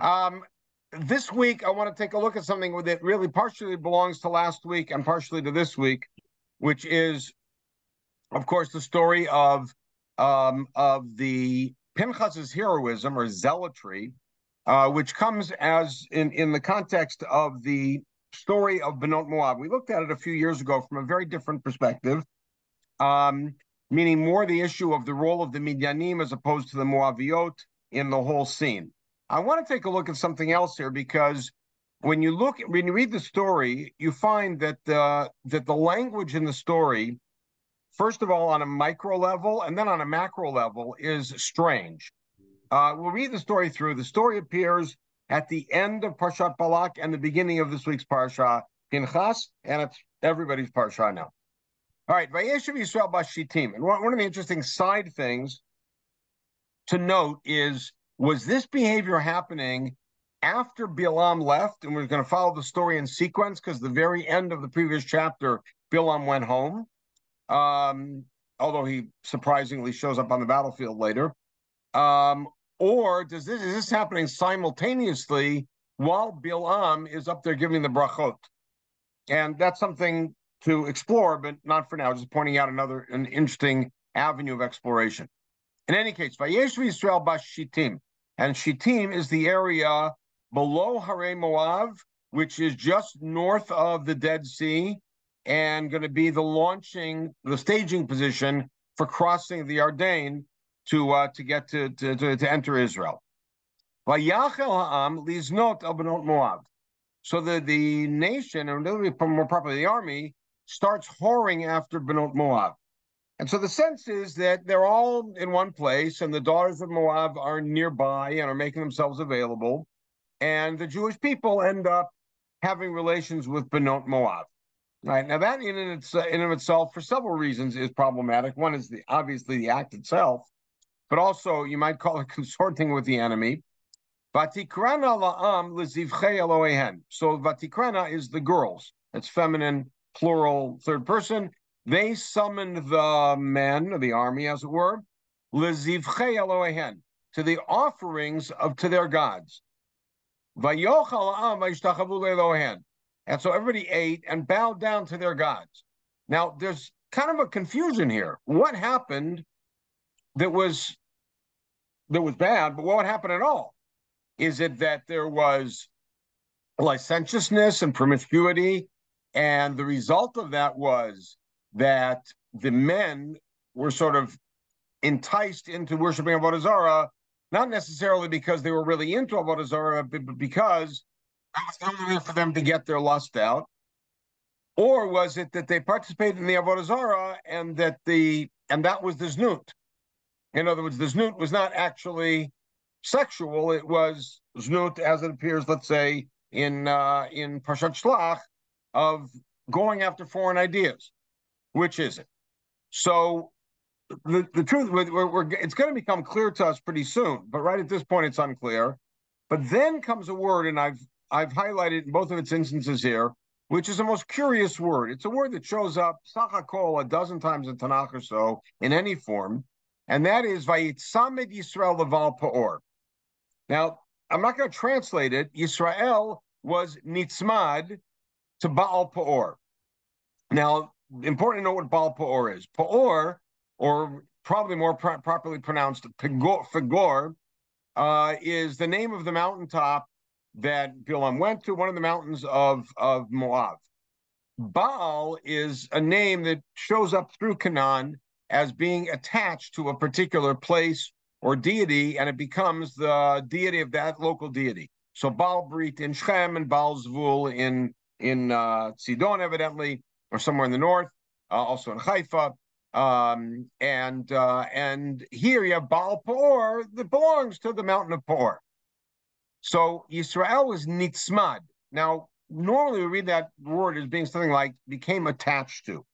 Um, this week, I want to take a look at something that really partially belongs to last week and partially to this week, which is, of course, the story of um, of the Pinchas's heroism or zealotry, uh, which comes as in in the context of the story of Benot Moab. We looked at it a few years ago from a very different perspective, um, meaning more the issue of the role of the Midyanim as opposed to the Moaviot in the whole scene. I want to take a look at something else here because when you look when you read the story, you find that uh, that the language in the story, first of all on a micro level and then on a macro level, is strange. Uh, we'll read the story through. The story appears at the end of Parshat Balak and the beginning of this week's Parsha Pinchas, and it's everybody's Parsha now. All right, Vayeshev Yisrael Bashitim. And one of the interesting side things to note is was this behavior happening after Bilam left? And we're going to follow the story in sequence because the very end of the previous chapter, Bilam went home. Um, although he surprisingly shows up on the battlefield later. Um, or does this is this happening simultaneously while Bilam is up there giving the brachot? And that's something to explore, but not for now. Just pointing out another an interesting avenue of exploration. In any case, Vayesh Israel Shittim, and Shittim is the area below Hare Moav, which is just north of the Dead Sea, and going to be the launching, the staging position for crossing the Ardain to uh, to get to, to, to, to enter Israel. So the, the nation, or more properly the army, starts whoring after Benot Moab. And so the sense is that they're all in one place, and the daughters of Moab are nearby and are making themselves available. And the Jewish people end up having relations with Benot Moab. Right now, that in, and its, in of itself, for several reasons, is problematic. One is the obviously the act itself, but also you might call it consorting with the enemy. Vatikrana la'am lezivchei So vatikrana is the girls. It's feminine, plural, third person. They summoned the men, of the army, as it were, lezivchei Elohehen, to the offerings of to their gods. And so everybody ate and bowed down to their gods. Now, there's kind of a confusion here. What happened that was that was bad, but what happened at all? Is it that there was licentiousness and promiscuity, and the result of that was that the men were sort of enticed into worshiping Avodah Zarah, not necessarily because they were really into Avodah Zarah, but because that was the only way for them to get their lust out. Or was it that they participated in the Avodah Zarah and that the and that was the znut? In other words, the znut was not actually sexual; it was znut as it appears, let's say, in uh, in Parshat Shlach, of going after foreign ideas. Which is it? So the, the truth, we're, we're, it's going to become clear to us pretty soon, but right at this point, it's unclear. But then comes a word, and I've I've highlighted in both of its instances here, which is the most curious word. It's a word that shows up Sachakol a dozen times in Tanakh or so in any form, and that is Vayitzamed Yisrael Leval Pa'or. Now, I'm not going to translate it. Yisrael was nitzmad to Baal Pa'or. Now, important to know what Baal Pa'or is. Pa'or, or probably more pro- properly pronounced Fagor, uh, is the name of the mountaintop that Bilam went to, one of the mountains of, of Moab. Baal is a name that shows up through Canaan as being attached to a particular place or deity, and it becomes the deity of that local deity. So Baal Brit in Shem and Baal Zvul in in uh, Sidon, evidently, or somewhere in the north, uh, also in Haifa. Um, and uh, and here you have Baal Por that belongs to the mountain of Por. So Israel was nitzmad. Now, normally we read that word as being something like became attached to.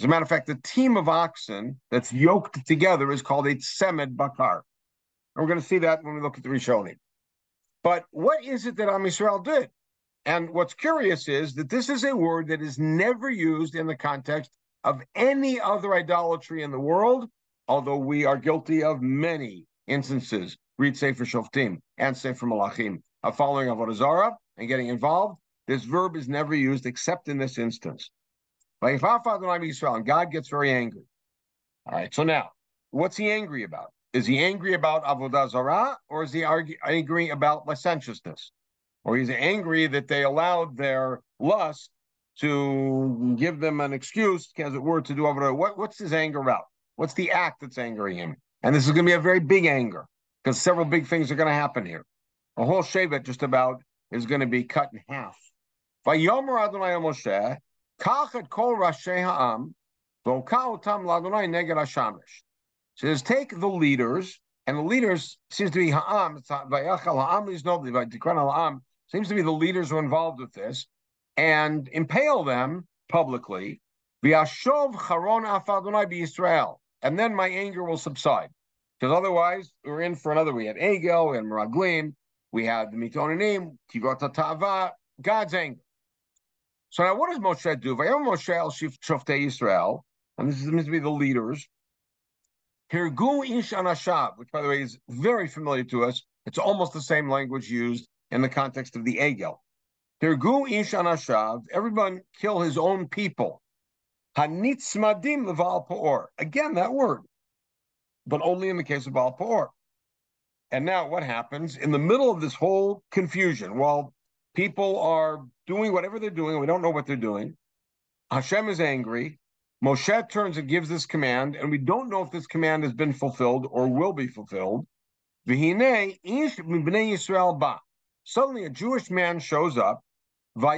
As a matter of fact, the team of oxen that's yoked together is called a tsemed bakar. And we're going to see that when we look at the Rishonim. But what is it that Am Yisrael did? And what's curious is that this is a word that is never used in the context of any other idolatry in the world, although we are guilty of many instances. Read Sefer Shoftim and Sefer Malachim, of following Avodah Zarah and getting involved, this verb is never used except in this instance. Like if our father and Israel and God gets very angry. All right, so now, what's he angry about? Is he angry about Avodah Zarah or is he argue, angry about licentiousness? Or he's angry that they allowed their lust to give them an excuse, as it were, to do Avodah. What, what's his anger about? What's the act that's angering him? And this is going to be a very big anger because several big things are going to happen here. A whole Shevet just about is going to be cut in half. Vayomer Adonai Moshe, kach et kol rashi ha'am, v'oka otam l'Adonai neged ha'shamish. Says, take the leaders, and the leaders seems to be ha'am, it's vayachal ha'am liznobli, vaytikran ha'am, seems to be the leaders who are involved with this, and impale them publicly, b'Yisrael, and then my anger will subside. Because otherwise, we're in for another. We had Egel and Meraglim, we had the Mitonanim, Tivot Tava, God's anger. So now what does Moshe do? Moshe el Shoftei Yisrael, and this is meant to be the leaders. Hirgu Ish Anashav, which by the way is very familiar to us. It's almost the same language used in the context of the Egel. Hirgu Ish Anashav, everyone kill his own people. Hanitzmadim leval poor. Again, that word, but only in the case of Baal. And now what happens in the middle of this whole confusion? While people are doing whatever they're doing, we don't know what they're doing. Hashem is angry. Moshe turns and gives this command, and we don't know if this command has been fulfilled or will be fulfilled. Suddenly, a Jewish man shows up. Now,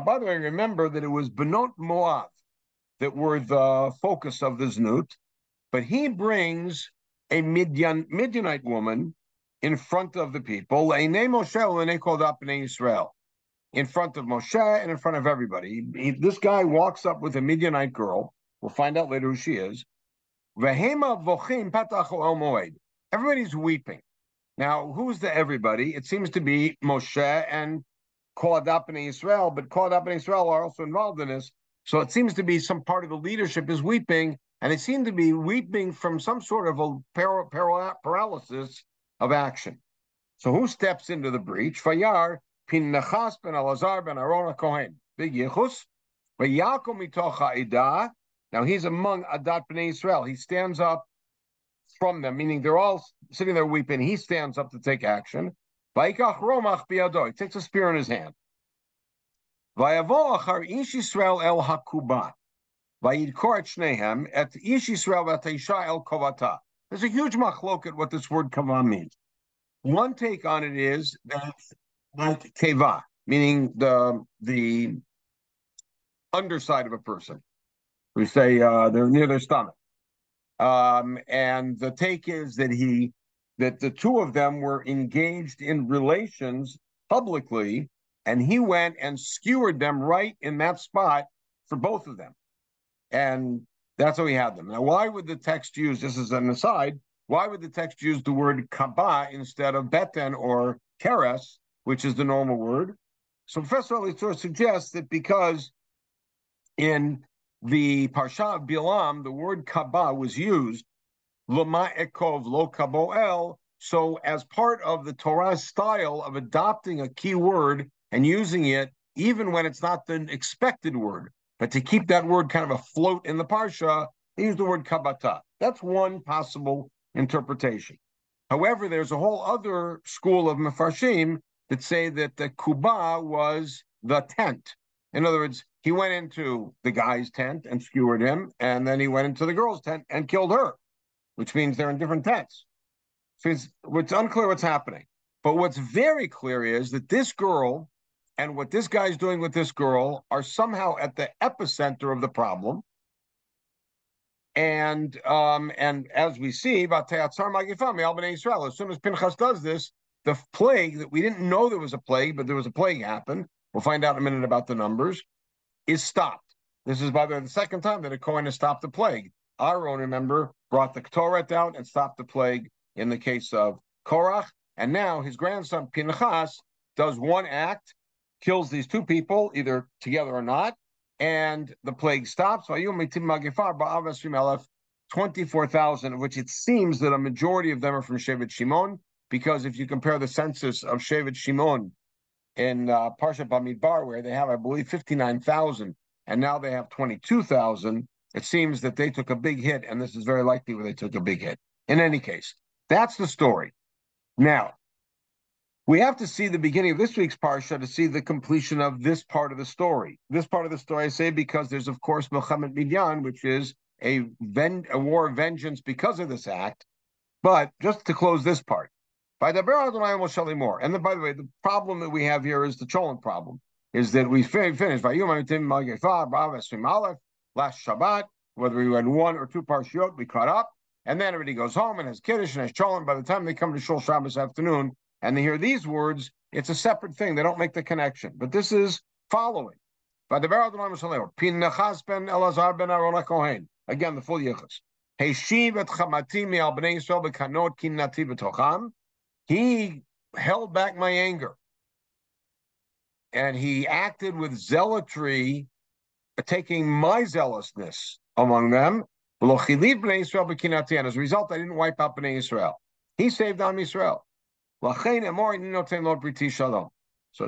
by the way, remember that it was Benot Moav that were the focus of the Znut, but he brings a Midian, Midianite woman in front of the people, and they called up in Israel, in front of Moshe and in front of everybody. He, this guy walks up with a Midianite girl. We'll find out later who she is. Everybody's weeping. Now, who's the everybody? It seems to be Moshe and called up in Israel, but called up in Israel are also involved in this. So it seems to be some part of the leadership is weeping, and they seem to be weeping from some sort of a par- par- paralysis of action. So who steps into the breach? Fayar Pinchas ben Elazar ben Aaron Kohen. Big Yichus. Vayakom mitocha ida. Now he's among Adat bnei Israel. He stands up from them, meaning they're all sitting there weeping. He stands up to take action. Romach. He takes a spear in his hand. Ish el ish el. There's a huge machlok at what this word kava means. One take on it is that like keva, meaning the the underside of a person. We say uh, they're near their stomach. Um, and the take is that he that the two of them were engaged in relations publicly, and he went and skewered them right in that spot for both of them. And that's how he had them. Now, why would the text use this as an aside? Why would the text use the word kaba instead of beten or keres, which is the normal word? So Professor Elitzur suggests that because in the Parsha of Bilam, the word kaba was used Lama ekov lo kaboel. So, as part of the Torah style of adopting a key word and using it, even when it's not the expected word, but to keep that word kind of afloat in the parsha, they use the word kabata. That's one possible interpretation. However, there's a whole other school of mefarshim that say that the kuba was the tent. In other words, he went into the guy's tent and skewered him, and then he went into the girl's tent and killed her which means they're in different tents. So it's, it's unclear what's happening. But what's very clear is that this girl and what this guy's doing with this girl are somehow at the epicenter of the problem. And um, and as we see, as soon as Pinchas does this, the plague that we didn't know there was a plague, but there was a plague happened. We'll find out in a minute about the numbers. Is stopped. This is by the second time that a Kohen has stopped the plague. Aaron, remember, brought the Torah down and stopped the plague in the case of Korach. And now his grandson Pinchas does one act, kills these two people, either together or not, and the plague stops. 24,000, of which it seems that a majority of them are from Shevet Shimon. because if you compare the census of Shevet Shimon in uh, Parsha Bamidbar, where they have, I believe, 59,000, and now they have 22,000, it seems that they took a big hit, and this is very likely where they took a big hit. In any case, that's the story. Now, we have to see the beginning of this week's parsha to see the completion of this part of the story. This part of the story, I say, because there's of course Milchemet Midyan, which is a, ven- a war of vengeance because of this act. But just to close this part, by the Adonai show more. And then, by the way, the problem that we have here is the Cholent problem, is that we fin- finished by you? last Shabbat, whether we went one or two parshiot, we caught up. And then everybody goes home and has Kiddush and has Cholent. By the time they come to Shul Shabbos afternoon, and they hear these words, it's a separate thing. They don't make the connection. But this is following. By the Adonai Moshe Pinachas ben Elazar ben Aaron Kohen. Again, the full yichus. He held back my anger. And he acted with zealotry, uh, taking my zealousness among them. As a result, I didn't wipe out Bnei Israel. He saved Am Israel. So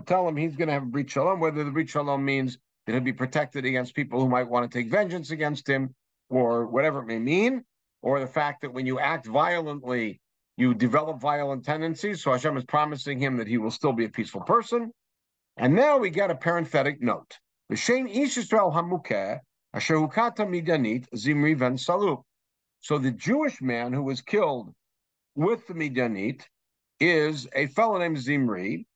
tell him he's going to have a brit shalom, whether the brit shalom means that he'll be protected against people who might want to take vengeance against him, or whatever it may mean, or the fact that when you act violently, you develop violent tendencies. So Hashem is promising him that he will still be a peaceful person. And now we get a parenthetic note. So the Jewish man who was killed with the Midianite is a fellow named Zimri,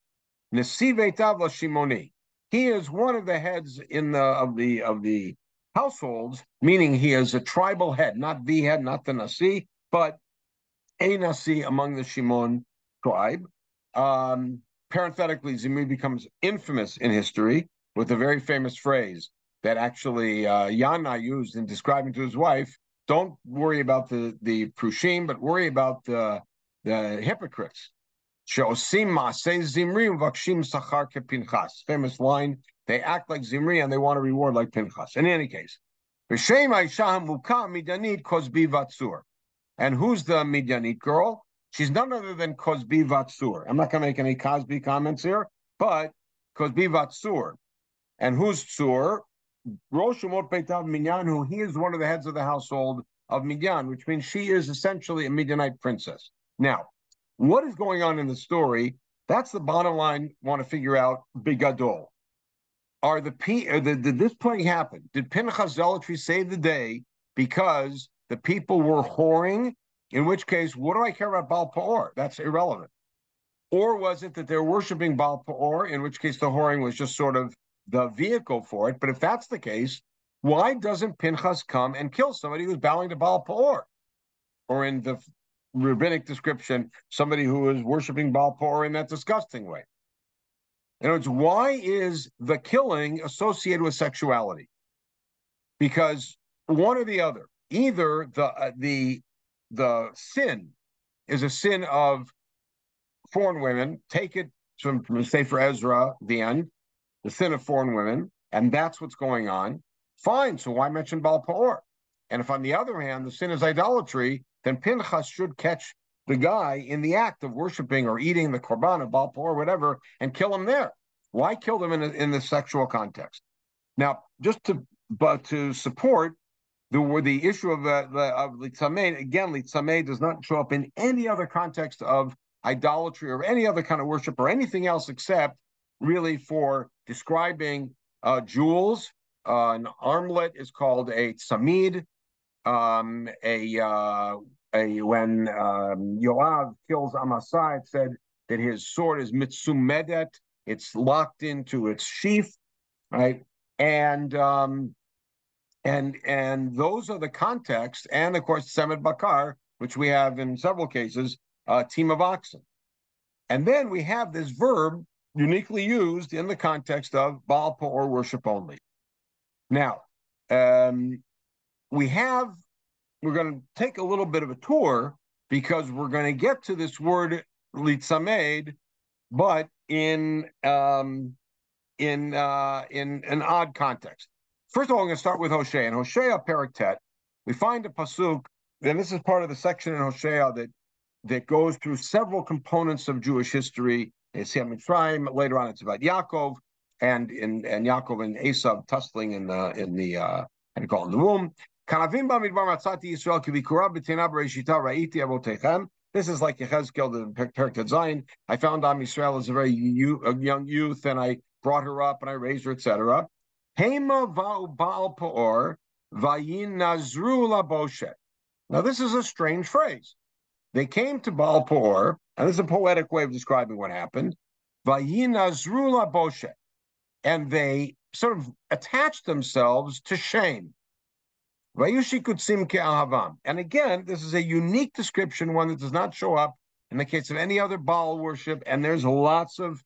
Nesive Tavla Shimoni. He is one of the heads in the of the of the households, meaning he is a tribal head, not the head, not the Nasi, but a Nasi among the Shimon tribe. Um, parenthetically, Zimri becomes infamous in history with a very famous phrase that actually uh, Yannai used in describing to his wife, don't worry about the, the Prushim, but worry about the, the hypocrites. Famous line. They act like Zimri and they want a reward like Pinchas. In any case, and who's the Midianite girl? She's none other than Kozbi Vatsur. I'm not going to make any Cosby comments here, but Kozbi Vatsur. And who's Tsur? Rosh Beitav Minyan, who he is one of the heads of the household of Midian, which means she is essentially a Midianite princess. Now, what is going on in the story? That's the bottom line. Want to figure out bigadol. Are the P? Uh, did, this plague happen? Did Pinchas zealotry save the day because the people were whoring? In which case, what do I care about Baal Peor? That's irrelevant. Or was it that they're worshiping Baal Peor? In which case, the whoring was just sort of the vehicle for it. But if that's the case, why doesn't Pinchas come and kill somebody who's bowing to Baal Peor? Or in the rabbinic description, somebody who is worshiping Baal Peor in that disgusting way. In other words, why is the killing associated with sexuality? Because one or the other, either the uh, the the sin is a sin of foreign women. Take it from, from Sefer Ezra, the end, the sin of foreign women, and that's what's going on. Fine. So why mention Baal Peor? And if on the other hand the sin is idolatry, then Pinchas should catch the guy in the act of worshiping or eating the korban of Baal or whatever and kill him there. Why kill them in, a, in the sexual context? Now, just to but to support the the issue of uh, the of litzameh again, litzameh does not show up in any other context of idolatry or any other kind of worship or anything else except really for describing uh, jewels. Uh, an armlet is called a tzamid. Um, a uh, a, when um, Yoav kills Amasai, it said that his sword is mitsumedet, it's locked into its sheath, right? And um, and and those are the context, and of course Semed Bakar, which we have in several cases, a team of oxen. And then we have this verb uniquely used in the context of Baal or worship only. Now, um, we have we're going to take a little bit of a tour because we're going to get to this word litzamed, but in um, in uh, in an odd context. First of all, I'm going to start with Hosea. In Hosea Paraktet, we find a pasuk, and this is part of the section in Hosea that that goes through several components of Jewish history. It's Mitzrayim. Later on, it's about Yaakov and in and Yaakov and Esav tussling in the in the uh, and call the womb. This is like Yechezkel, the Perked Zion. I found Am Yisrael as a very a young youth, and I brought her up and I raised her, etc. Hema Baal Peor vayin nazru laboshet. Now, this is a strange phrase. They came to Baal and this is a poetic way of describing what happened. Vayin nazru laboshet, and they sort of attached themselves to shame. And again, this is a unique description, one that does not show up in the case of any other Baal worship. And there's lots of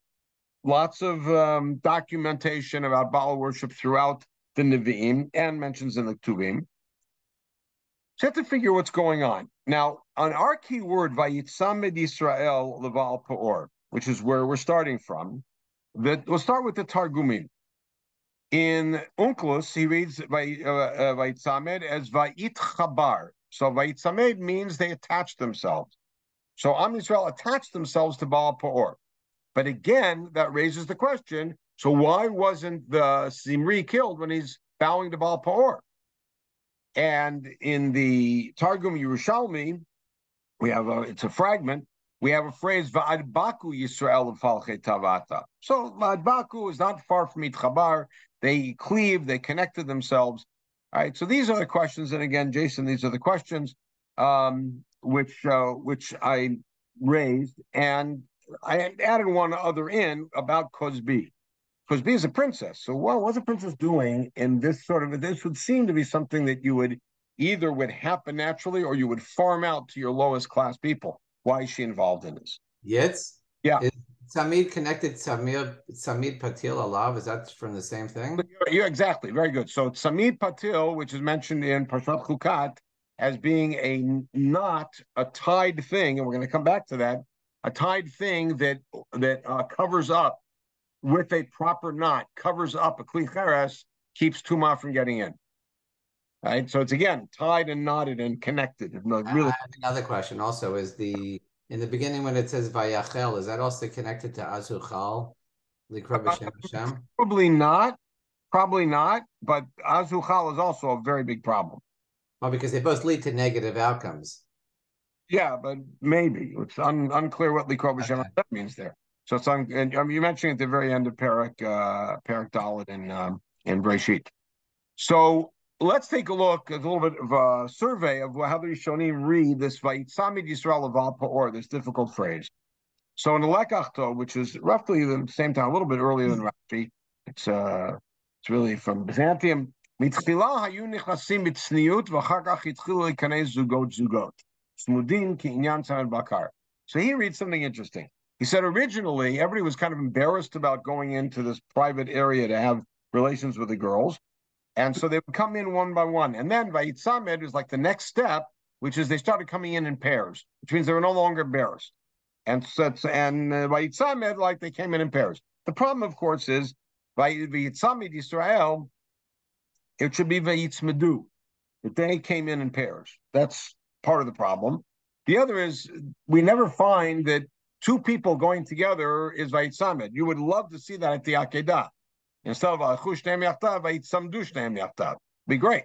lots of um, documentation about Baal worship throughout the Nevi'im and mentions in the Tuvim. So you have to figure what's going on. Now, on our key word, Vayitzamed Israel Leval Peor, which is where we're starting from, that we'll start with the Targumim. In Onkelos, he reads Vayitzamed uh, uh, as Vayit Chabar. So Vayitzamed means they attach themselves. So Am Yisrael attached themselves to Baal Peor. But again, that raises the question: So why wasn't the Zimri killed when he's bowing to Baal? And in the Targum Yerushalmi, we have a it's a fragment. We have a phrase Va'adbaku Yisrael Tavata. So Va'adbaku is not far from Itchabar. They cleave, they connected themselves. All right. So these are the questions, and again, Jason, these are the questions um, which uh, which I raised, and I added one other in about Cosby. Cosby is a princess. So what was a princess doing in this sort of? This would seem to be something that you would either would happen naturally or you would farm out to your lowest class people. Why is she involved in this? Yes. Yeah. Is Samid connected Samir Samid Patil Alav. Is that from the same thing? You're, you're exactly very good. So Samid Patil, which is mentioned in Parshat Chukat as being a not a tied thing, and we're going to come back to that, a tied thing that that uh, covers up with a proper knot, covers up a kli cheres, keeps tuma from getting in. Right. So it's again tied and knotted and connected. Really. another question also is the in the beginning when it says Vayachel, is that also connected to Azuchal? Uh, probably not. Probably not. But Azuchal is also a very big problem. Well, because they both lead to negative outcomes. Yeah, but maybe it's un, unclear what Likovic okay. means there. So it's un, and, I mean, you mentioned at the very end of Perik, uh, Perik Dalit and um, and Breshit. So let's take a look at a little bit of a survey of how the Rishonim read this Vayitzami Yisrael or this difficult phrase. So in the Lekach Tov, which is roughly the same time, a little bit earlier than Rashi, it's uh, it's really from Byzantium. Mitzchila hayu nichasim mitzniyut, v'chakach itchilu zugot zugot. Smudin ki inyan bakar. So he reads something interesting. He said originally everybody was kind of embarrassed about going into this private area to have relations with the girls. And so they would come in one by one. And then Vayitzamed was like the next step, which is they started coming in in pairs, which means they were no longer embarrassed. And so and uh, Vayitzamed, like they came in in pairs. The problem, of course, is Vayitzamed Israel, it should be Vayitzmedu, that they came in in pairs. That's part of the problem. The other is we never find that two people going together is Vayitzamed. You would love to see that at the Akedah. Instead of achush neim yachtav, samdush neim yachtav. Be great,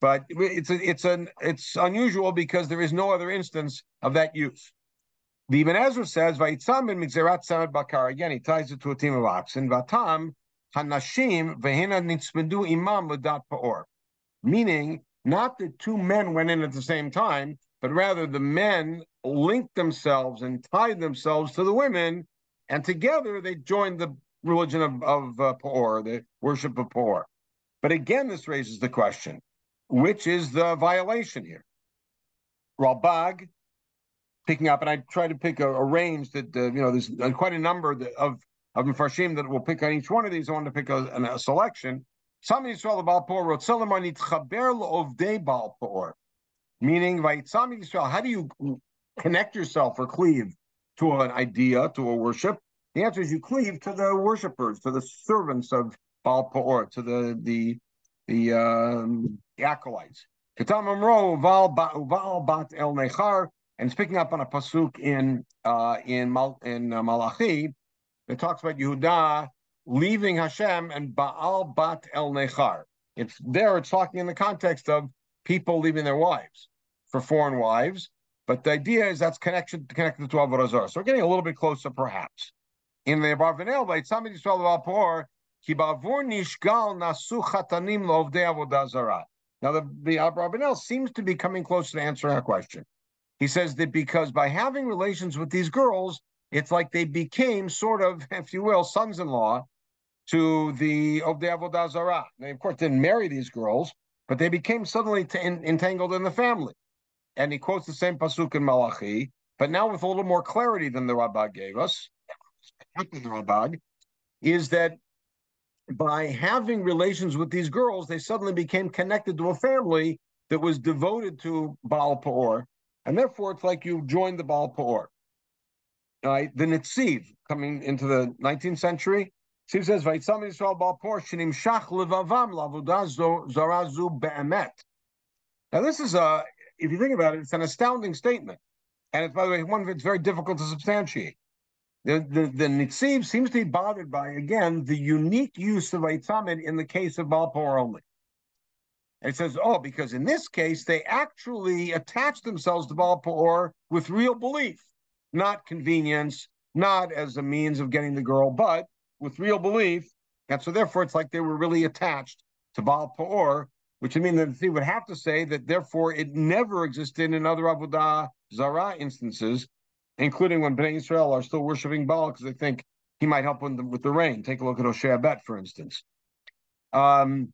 but it's a, it's an it's unusual because there is no other instance of that use. The Ibn Ezra says vayitzam in migzerat samed bakar. Again, he ties it to a team of oxen. Vatam hanashim vehina nitzmedu imam ledat paor. Meaning, not that two men went in at the same time, but rather the men linked themselves and tied themselves to the women, and together they joined the religion of, of uh, the worship of Peor. But again, this raises the question, which is the violation here? Ralbag, picking up, and I try to pick a, a range that, uh, you know, there's quite a number that, of of Mfarshim that will pick on each one of these. I want to pick a, a selection. Some Yisrael about Peor wrote, of day Baal Peor, meaning, Yisrael, how do you connect yourself or cleave to an idea, to a worship? The answer is you cleave to the worshippers, to the servants of Baal to the the the, um, the acolytes. Katam Amro Val Bat El Nechar and it's picking up on a pasuk in uh, in Mal, in uh, Malachi that talks about Yehuda leaving Hashem and Baal bat el nechar. It's there. It's talking in the context of people leaving their wives for foreign wives, but the idea is that's connection connected to avodah zarah. So we're getting a little bit closer, perhaps. In the Barvanel, by Tzamid Yisrael Vapor, ki bavur nishgal nasu chatanim lovdei avodah zarah. Now the the Barvanel seems to be coming close to answering our question. He says that because by having relations with these girls, it's like they became sort of, if you will, sons-in-law to the of the Avodah Zarah. They of course didn't marry these girls, but they became suddenly t- entangled in the family. And he quotes the same pasuk in Malachi, but now with a little more clarity than the Rabbah gave us. The Rabbah is that by having relations with these girls, they suddenly became connected to a family that was devoted to Baal Peor, and therefore it's like you joined the Baal Peor. The Nitziv coming into the 19th century, Steve says, "Vaitzam Yisrael Baal Peor shenim shach levavam lavudah zarazu be'emet." Now, this is a, if you think about it, it's an astounding statement, and it's by the way one that's very difficult to substantiate. The the, the Nitziv seems to be bothered by again the unique use of Eitzamid in the case of Baal Peor only. And it says, oh, because in this case they actually attach themselves to Baal Peor with real belief, not convenience, not as a means of getting the girl, but with real belief, and so therefore it's like they were really attached to Baal Peor, which would mean that he would have to say that therefore it never existed in other Avodah Zarah instances, including when Bnei Israel are still worshiping Baal because they think he might help them with the rain. Take a look at Hoshea Bet, for instance. Um,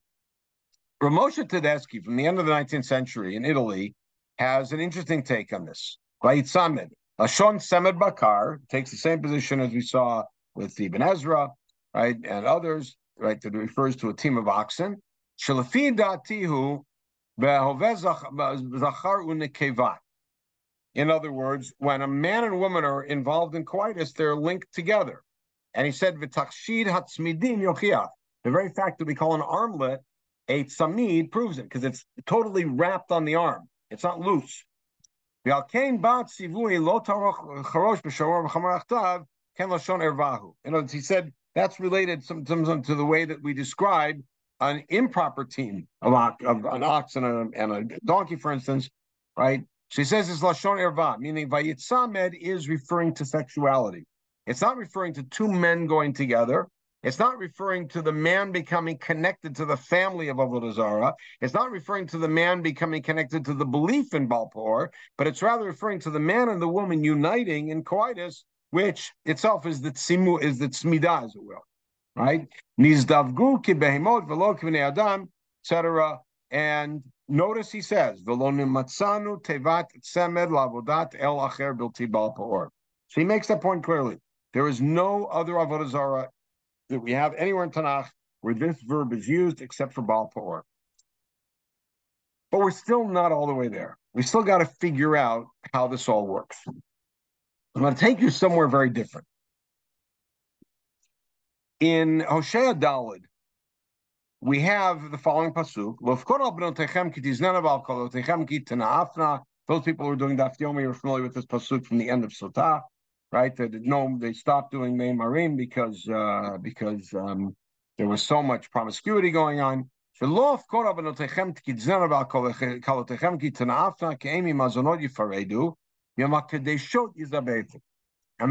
Ramosha Tedeschi from the end of the 19th century in Italy has an interesting take on this. Right, Samed. Lashon Semed Bakar takes the same position as we saw with Ibn Ezra, right, and others, right, that refers to a team of oxen. In other words, when a man and woman are involved in coitus, they're linked together. And he said. The very fact that we call an armlet a tzamid proves it because it's totally wrapped on the arm. It's not loose. Ken Lashon Ervahu. In other words, he said that's related sometimes to the way that we describe an improper team of, of an ox and a, and a donkey, for instance, right? She says it's Lashon Erva, meaning Vayitzamed is referring to sexuality. It's not referring to two men going together. It's not referring to the man becoming connected to the family of Avodah Zarah. It's not referring to the man becoming connected to the belief in Baal but it's rather referring to the man and the woman uniting in coitus which itself is the tzimu, is the tzmida, as it will, right? Nizdavgu ki behemot velo adam, etc. And notice he says, velo nimatzanu tevat tzemed lavodat el acher bilti paor. So he makes that point clearly. There is no other avodah zarah that we have anywhere in Tanakh where this verb is used except for bal paor. But we're still not all the way there. We still got to figure out how this all works. I'm going to take you somewhere very different. In Hosea Dalid, we have the following pasuk: Those people who are doing Daf Yomi are familiar with this pasuk from the end of Sotah, right? That no, they stopped doing main Marim because uh, because um, there was so much promiscuity going on. And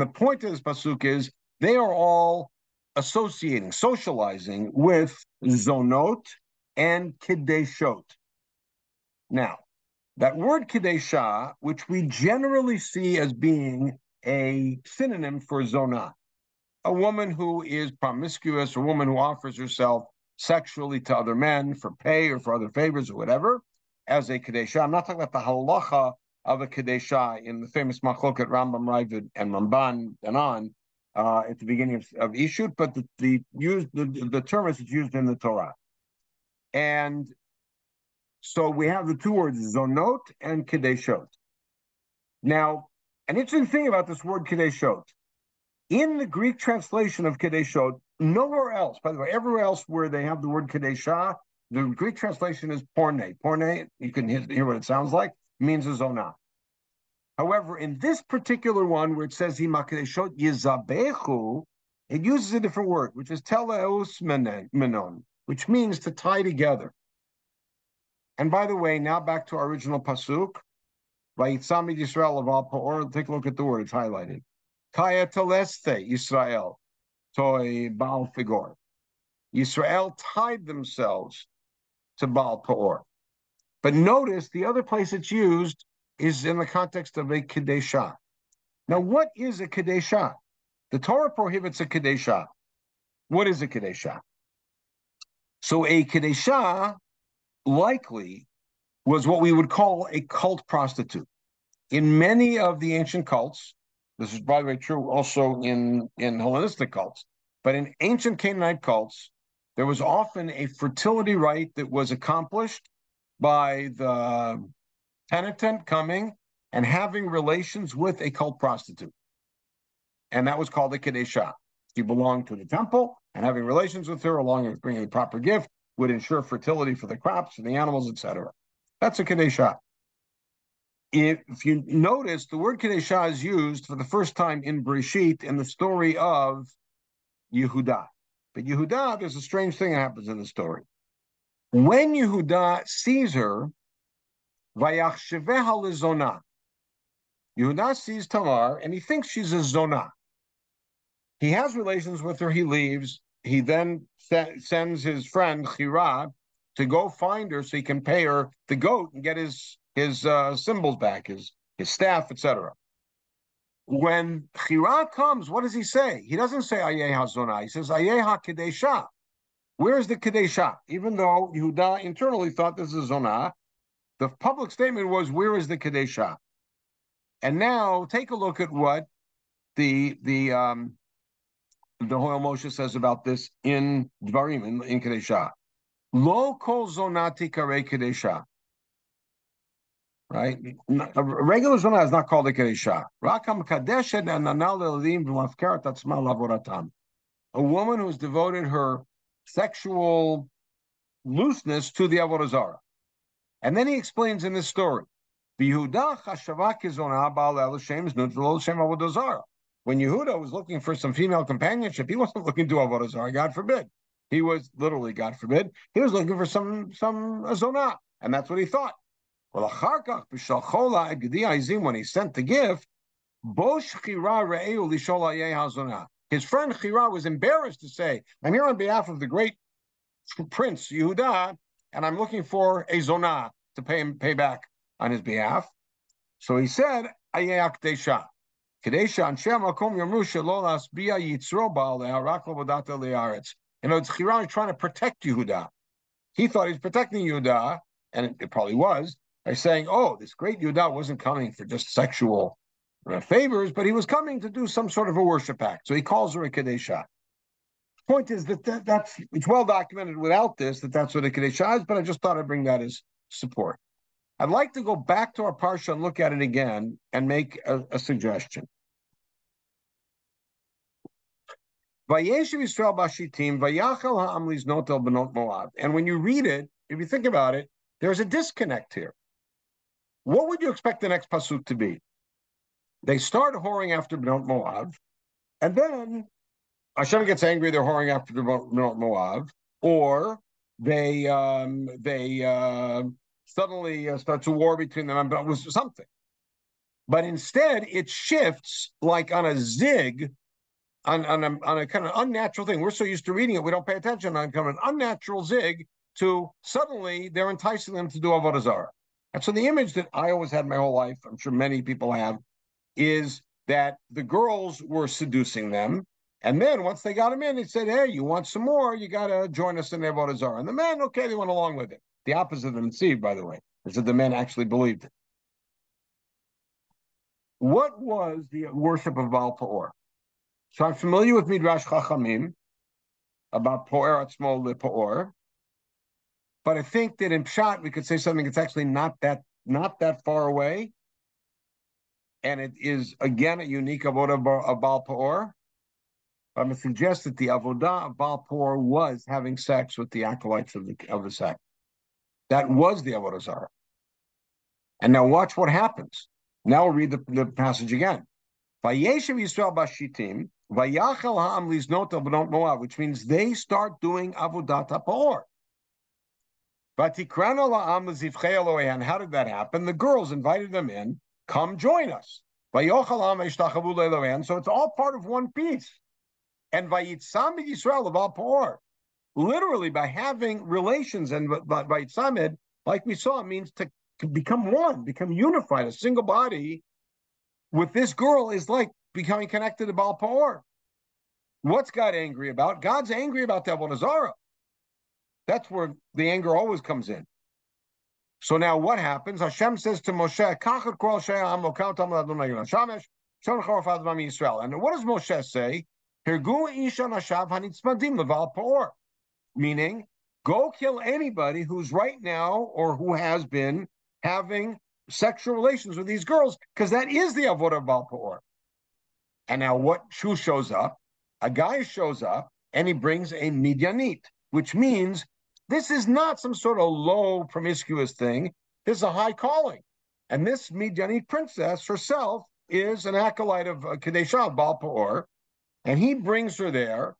the point of this pasuk is they are all associating, socializing with zonot and kideshot. Now, that word kidesha, which we generally see as being a synonym for zonah, a woman who is promiscuous, a woman who offers herself sexually to other men for pay or for other favors or whatever, as a kadesha. I'm not talking about the halacha of a Kadesha in the famous Machloket Rambam Ravid and Ramban and on uh, at the beginning of, of Ishut, but the, the the, the term is used in the Torah. And so we have the two words zonot and kadeshot. Now, an interesting thing about this word kadeshot, in the Greek translation of kadeshot, nowhere else, by the way, everywhere else where they have the word kadesha, the Greek translation is porne. Porne, you can hear, hear what it sounds like means a zonah. However, in this particular one where it says Himakadeshot Yizabechu, it uses a different word, which is teleus menon, which means to tie together. And by the way, now back to our original pasuk, Vayitzamid Yisrael of Al Pa'or. Take a look at the word; it's highlighted. Kaya teleste Yisrael, toy Baal Figor. Yisrael tied themselves to Baal Pa'or. But notice the other place it's used is in the context of a Kadeshah. Now, what is a Kadeshah? The Torah prohibits a Kadeshah. What is a Kadeshah? So a Kadeshah likely was what we would call a cult prostitute. In many of the ancient cults, this is by the way true also in, in Hellenistic cults, but in ancient Canaanite cults, there was often a fertility rite that was accomplished by the penitent coming and having relations with a cult prostitute. And that was called a Kadeshah. He belonged to the temple, and having relations with her, along with bringing a proper gift, would ensure fertility for the crops, for the animals, etc. That's a Kadeshah. If, you notice, the word Kadeshah is used for the first time in Breshit in the story of Yehuda. But Yehuda, there's a strange thing that happens in the story. When Yehuda sees her, Vayachsheveha lezona. Yehuda sees Tamar and he thinks she's a zona. He has relations with her. He leaves. He then sends his friend Chira to go find her so he can pay her the goat and get his his uh, symbols back, his his staff, etc. When Chira comes, what does he say? He doesn't say Ayeh HaZonah. He says Ayeh HaKadesha. Where's the Kadesha? Even though Yehuda internally thought this is Zonah, the public statement was, "Where is the Kadesha?" And now take a look at what the the um, the Hoil Moshe says about this in Dvarim in, in Kadesha. Lo kol zonati kare Kadesha. Right, a regular zonah is not called a Kadesha. Rakam kadeshet and nanal elim v'mafkeret atzma lavoratam. A woman who's devoted her sexual looseness to the Avodah zara, And then he explains in this story, when Yehuda was looking for some female companionship, he wasn't looking to Avodah Zarah, God forbid. He was literally, God forbid, he was looking for some some zonah, and that's what he thought. Well, when he sent the gift, his friend Chira was embarrassed to say, I'm here on behalf of the great prince Yehuda, and I'm looking for a zonah to pay him pay back on his behalf. So he said, Ayak Desha. Kadesha and Shema Kom Yamrusha Lolas Bia Yitzro Baal Raklo Liaretz. You know, it's Chira trying to protect Yehuda. He thought he's protecting Yehuda, and it, it probably was, by saying, oh, this great Yehuda wasn't coming for just sexual Uh, favors, but he was coming to do some sort of a worship act. So he calls her a Kadesha. Point is that, that that's it's well documented without this that that's what a Kadesha is, but I just thought I'd bring that as support. I'd like to go back to our parsha and look at it again and make a, a suggestion. And when you read it, if you think about it, there's a disconnect here. What would you expect the next pasuk to be? They start whoring after Bnot Moab, and then Hashem gets angry. They're whoring after Bnot Moab, or they um, they uh, suddenly uh, starts a war between them. But it was something. But instead, it shifts like on a zig, on, on, a, on a kind of unnatural thing. We're so used to reading it, we don't pay attention on kind of an unnatural zig to suddenly they're enticing them to do Avodah Zarah. And so the image that I always had my whole life, I'm sure many people have, is that the girls were seducing them. And then once they got them in, they said, Hey, you want some more? You got to join us in Avodah Zarah. And the men, okay, they went along with it. The opposite of the Netziv, by the way, is that the men actually believed it. What was the worship of Baal Peor? So I'm familiar with Midrash Chachamim about Peor Atzmo Le Peor, but I think that in Pshat we could say something that's actually not that not that far away, and it is again a unique avodah of Baal Peor. I'm going to suggest that the avodah of Baal Peor was having sex with the acolytes of the of the sect. That was the avodah zarah. And now watch what happens. Now we'll read the, the passage again. Vayeshev Yisrael Bashitim, Vayachel Ha'am Liznot B'not Moab, which means they start doing Avodat HaPor. Vatikrano La'am Elohein. How did that happen? The girls invited them in. Come join us. So it's all part of one piece. And Vayitzam Yisrael of Peor. Literally, by having relations and by, by like we saw, means to become one, become unified, a single body with this girl is like becoming connected to Baal. What's God angry about? God's angry about Avodah Zarah. That's where the anger always comes in. So now what happens? Hashem says to Moshe, And what does Moshe say? Meaning, go kill anybody who's right now or who has been having sexual relations with these girls, because that is the avodah Baal Peor. And now what who shows up? A guy shows up and he brings a midyanit, which means this is not some sort of low promiscuous thing. This is a high calling. And this midyanit princess herself is an acolyte of uh, Kadeshah Baal and he brings her there,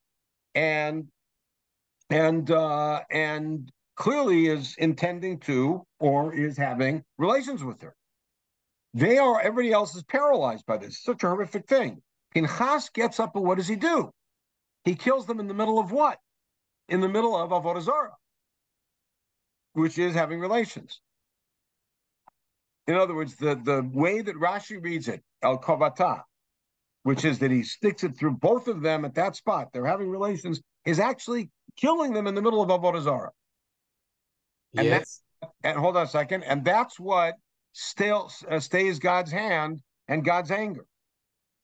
and and uh, and clearly is intending to or is having relations with her. They are, everybody else is paralyzed by this. Such a horrific thing. Pinchas gets up, and what does he do? He kills them in the middle of what? In the middle of Avodah Zarah, which is having relations. In other words, the, the way that Rashi reads it, El Kovata, which is that he sticks it through both of them at that spot, they're having relations, is actually killing them in the middle of Avodah Zarah. And yes. and hold on a second. And that's what still uh, stays God's hand and God's anger.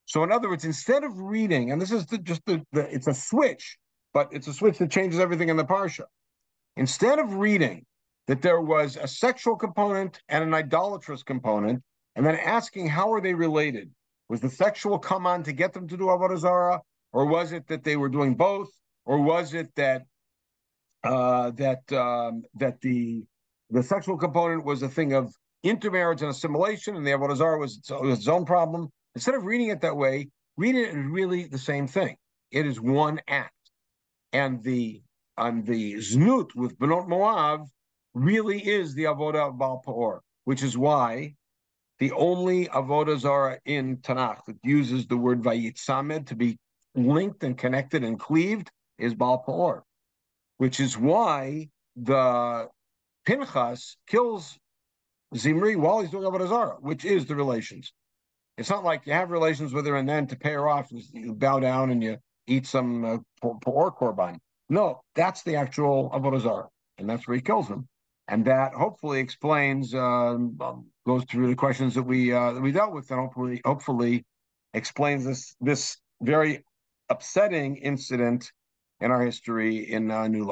So, in other words, instead of reading, and this is the, just the, the, it's a switch, but it's a switch that changes everything in the parsha. Instead of reading that there was a sexual component and an idolatrous component, and then asking how are they related? Was the sexual come on to get them to do avodah zarah, or was it that they were doing both, or was it that uh, that um, that the the sexual component was a thing of intermarriage and assimilation, and the Avodah Zarah was its, its own problem. Instead of reading it that way, read it as really the same thing. It is one act, and the on the znut with Benot Moav really is the avodah of Baal Peor, which is why the only avodah zara in Tanakh that uses the word vayitzamed to be linked and connected and cleaved is Baal Peor which is why the Pinchas kills Zimri while he's doing Avodah Zarah, which is the relations. It's not like you have relations with her and then to pay her off, you bow down and you eat some uh, pork korban. No, that's the actual Avodah Zarah, and that's where he kills him. And that hopefully explains, uh, goes through the questions that we uh, that we dealt with, and hopefully, hopefully, explains this this very upsetting incident in our history in uh, New Life.